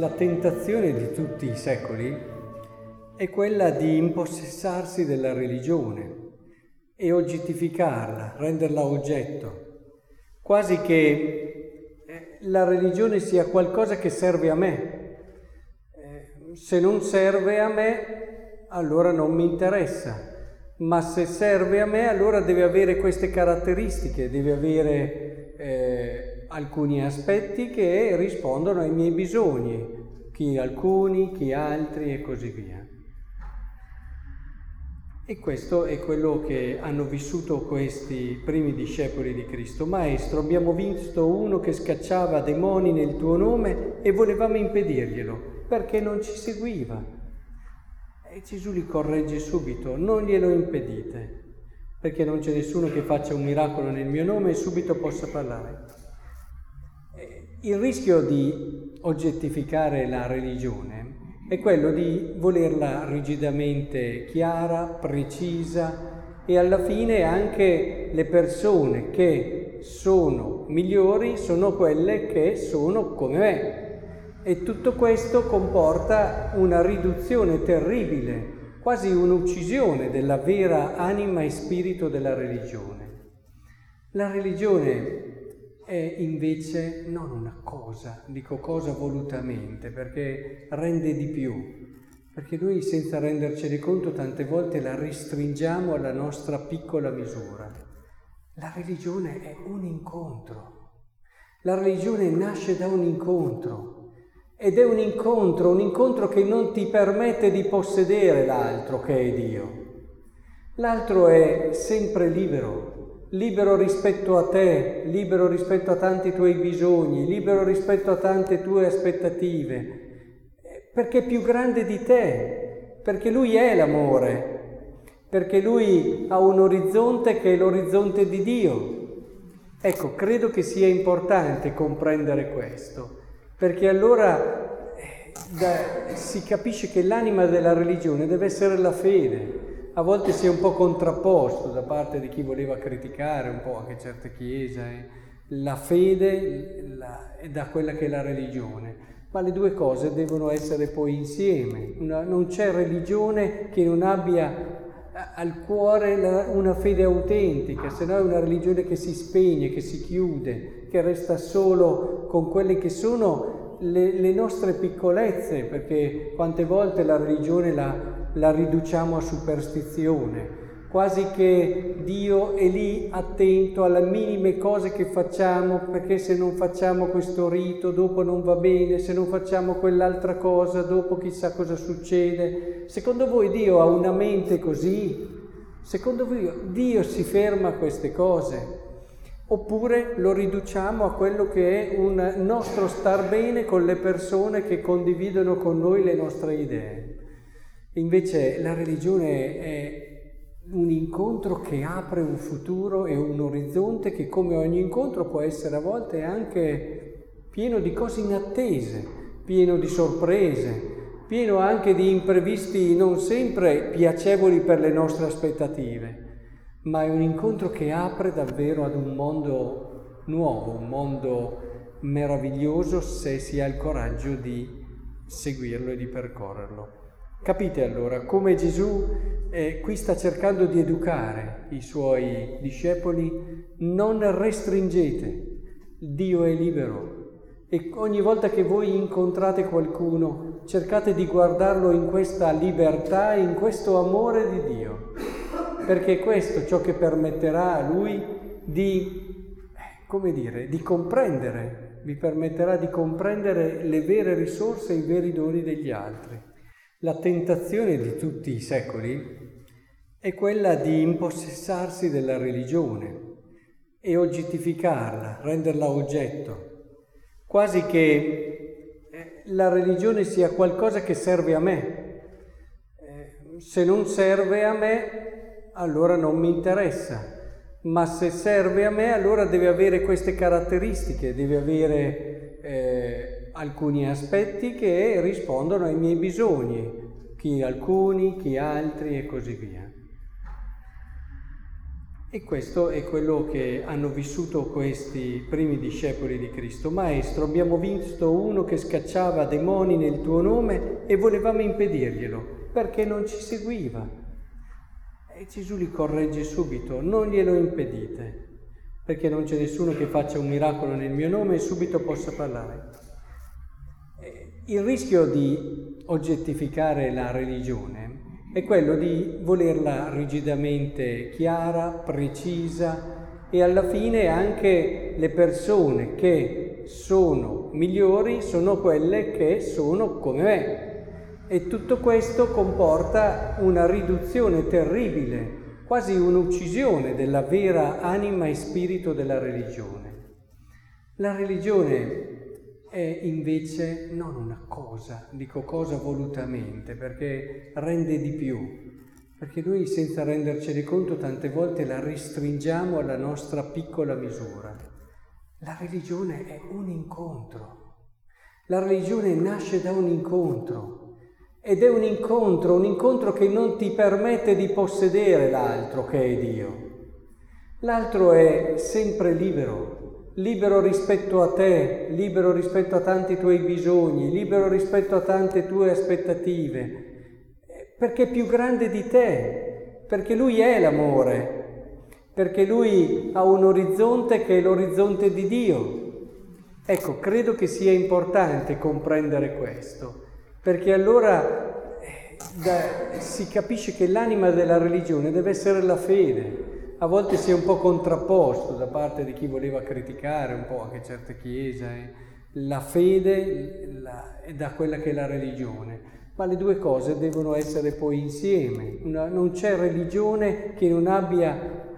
La tentazione di tutti i secoli è quella di impossessarsi della religione e oggettificarla, renderla oggetto, quasi che eh, la religione sia qualcosa che serve a me. Eh, se non serve a me, allora non mi interessa, ma se serve a me, allora deve avere queste caratteristiche, deve avere eh, alcuni aspetti che rispondono ai miei bisogni, chi alcuni, chi altri e così via. E questo è quello che hanno vissuto questi primi discepoli di Cristo. Maestro, abbiamo visto uno che scacciava demoni nel tuo nome e volevamo impedirglielo perché non ci seguiva. E Gesù li corregge subito, non glielo impedite, perché non c'è nessuno che faccia un miracolo nel mio nome e subito possa parlare. Il rischio di oggettificare la religione è quello di volerla rigidamente chiara, precisa e alla fine anche le persone che sono migliori sono quelle che sono come me. E tutto questo comporta una riduzione terribile, quasi un'uccisione della vera anima e spirito della religione. La religione è invece non una cosa, dico cosa volutamente, perché rende di più, perché noi senza rendercene conto tante volte la restringiamo alla nostra piccola misura. La religione è un incontro, la religione nasce da un incontro ed è un incontro, un incontro che non ti permette di possedere l'altro che è Dio. L'altro è sempre libero, libero rispetto a te, libero rispetto a tanti tuoi bisogni, libero rispetto a tante tue aspettative, perché è più grande di te, perché lui è l'amore, perché lui ha un orizzonte che è l'orizzonte di Dio. Ecco, credo che sia importante comprendere questo, perché allora eh, da, si capisce che l'anima della religione deve essere la fede, a volte si è un po' contrapposto da parte di chi voleva criticare un po' anche certe chiese, la fede la, da quella che è la religione. Ma le due cose devono essere poi insieme. Una, non c'è religione che non abbia al cuore la, una fede autentica, se no è una religione che si spegne, che si chiude, che resta solo con quelle che sono le, le nostre piccolezze, perché quante volte la religione la, la riduciamo a superstizione, quasi che Dio è lì attento alle minime cose che facciamo, perché se non facciamo questo rito dopo non va bene, se non facciamo quell'altra cosa dopo chissà cosa succede. Secondo voi Dio ha una mente così? Secondo voi Dio si ferma a queste cose? Oppure lo riduciamo a quello che è un nostro star bene con le persone che condividono con noi le nostre idee? Invece la religione è un incontro che apre un futuro e un orizzonte che come ogni incontro può essere a volte anche pieno di cose inattese, pieno di sorprese, pieno anche di imprevisti non sempre piacevoli per le nostre aspettative, ma è un incontro che apre davvero ad un mondo nuovo, un mondo meraviglioso se si ha il coraggio di seguirlo e di percorrerlo. Capite allora come Gesù eh, qui sta cercando di educare i suoi discepoli? Non restringete, Dio è libero e ogni volta che voi incontrate qualcuno cercate di guardarlo in questa libertà, in questo amore di Dio, perché questo è ciò che permetterà a lui di, eh, come dire, di comprendere, vi permetterà di comprendere le vere risorse e i veri doni degli altri. La tentazione di tutti i secoli è quella di impossessarsi della religione e oggettificarla, renderla oggetto, quasi che eh, la religione sia qualcosa che serve a me. Eh, se non serve a me, allora non mi interessa, ma se serve a me, allora deve avere queste caratteristiche, deve avere... Eh, alcuni aspetti che rispondono ai miei bisogni, chi alcuni, chi altri e così via. E questo è quello che hanno vissuto questi primi discepoli di Cristo. Maestro, abbiamo visto uno che scacciava demoni nel tuo nome e volevamo impedirglielo perché non ci seguiva. E Gesù li corregge subito, non glielo impedite, perché non c'è nessuno che faccia un miracolo nel mio nome e subito possa parlare. Il rischio di oggettificare la religione è quello di volerla rigidamente chiara, precisa e alla fine anche le persone che sono migliori sono quelle che sono come me. E tutto questo comporta una riduzione terribile, quasi un'uccisione della vera anima e spirito della religione. La religione è invece non una cosa, dico cosa volutamente, perché rende di più, perché noi senza rendercene conto tante volte la restringiamo alla nostra piccola misura. La religione è un incontro. La religione nasce da un incontro ed è un incontro, un incontro che non ti permette di possedere l'altro che è Dio. L'altro è sempre libero, libero rispetto a te, libero rispetto a tanti tuoi bisogni, libero rispetto a tante tue aspettative, perché è più grande di te, perché lui è l'amore, perché lui ha un orizzonte che è l'orizzonte di Dio. Ecco, credo che sia importante comprendere questo, perché allora eh, da, si capisce che l'anima della religione deve essere la fede, a volte si è un po' contrapposto da parte di chi voleva criticare un po' anche certe chiese, la fede la, da quella che è la religione. Ma le due cose devono essere poi insieme. Una, non c'è religione che non abbia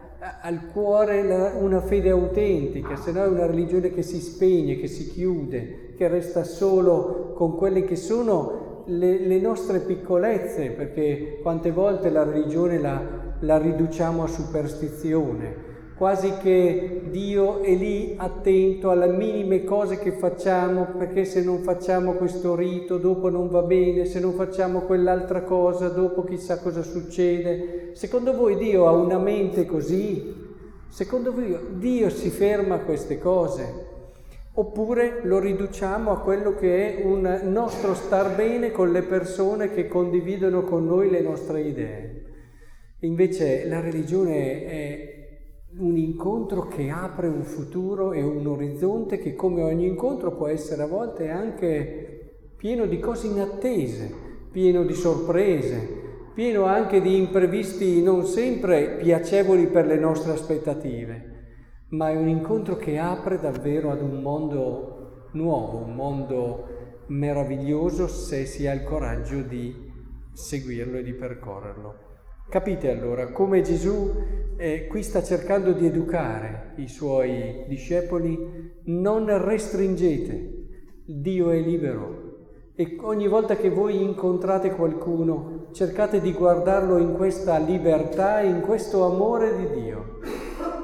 al cuore la, una fede autentica, se no è una religione che si spegne, che si chiude, che resta solo con quelle che sono le, le nostre piccolezze, perché quante volte la religione la, la riduciamo a superstizione, quasi che Dio è lì attento alle minime cose che facciamo, perché se non facciamo questo rito dopo non va bene, se non facciamo quell'altra cosa dopo chissà cosa succede. Secondo voi Dio ha una mente così? Secondo voi Dio si ferma a queste cose? Oppure lo riduciamo a quello che è un nostro star bene con le persone che condividono con noi le nostre idee? Invece la religione è un incontro che apre un futuro e un orizzonte che come ogni incontro può essere a volte anche pieno di cose inattese, pieno di sorprese, pieno anche di imprevisti non sempre piacevoli per le nostre aspettative, ma è un incontro che apre davvero ad un mondo nuovo, un mondo meraviglioso se si ha il coraggio di seguirlo e di percorrerlo. Capite allora come Gesù eh, qui sta cercando di educare i suoi discepoli, non restringete, Dio è libero. E ogni volta che voi incontrate qualcuno cercate di guardarlo in questa libertà, in questo amore di Dio,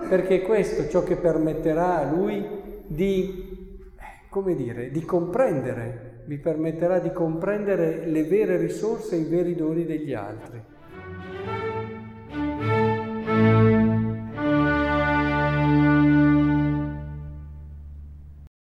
perché questo è ciò che permetterà a lui di, eh, come dire, di comprendere, vi permetterà di comprendere le vere risorse e i veri doni degli altri.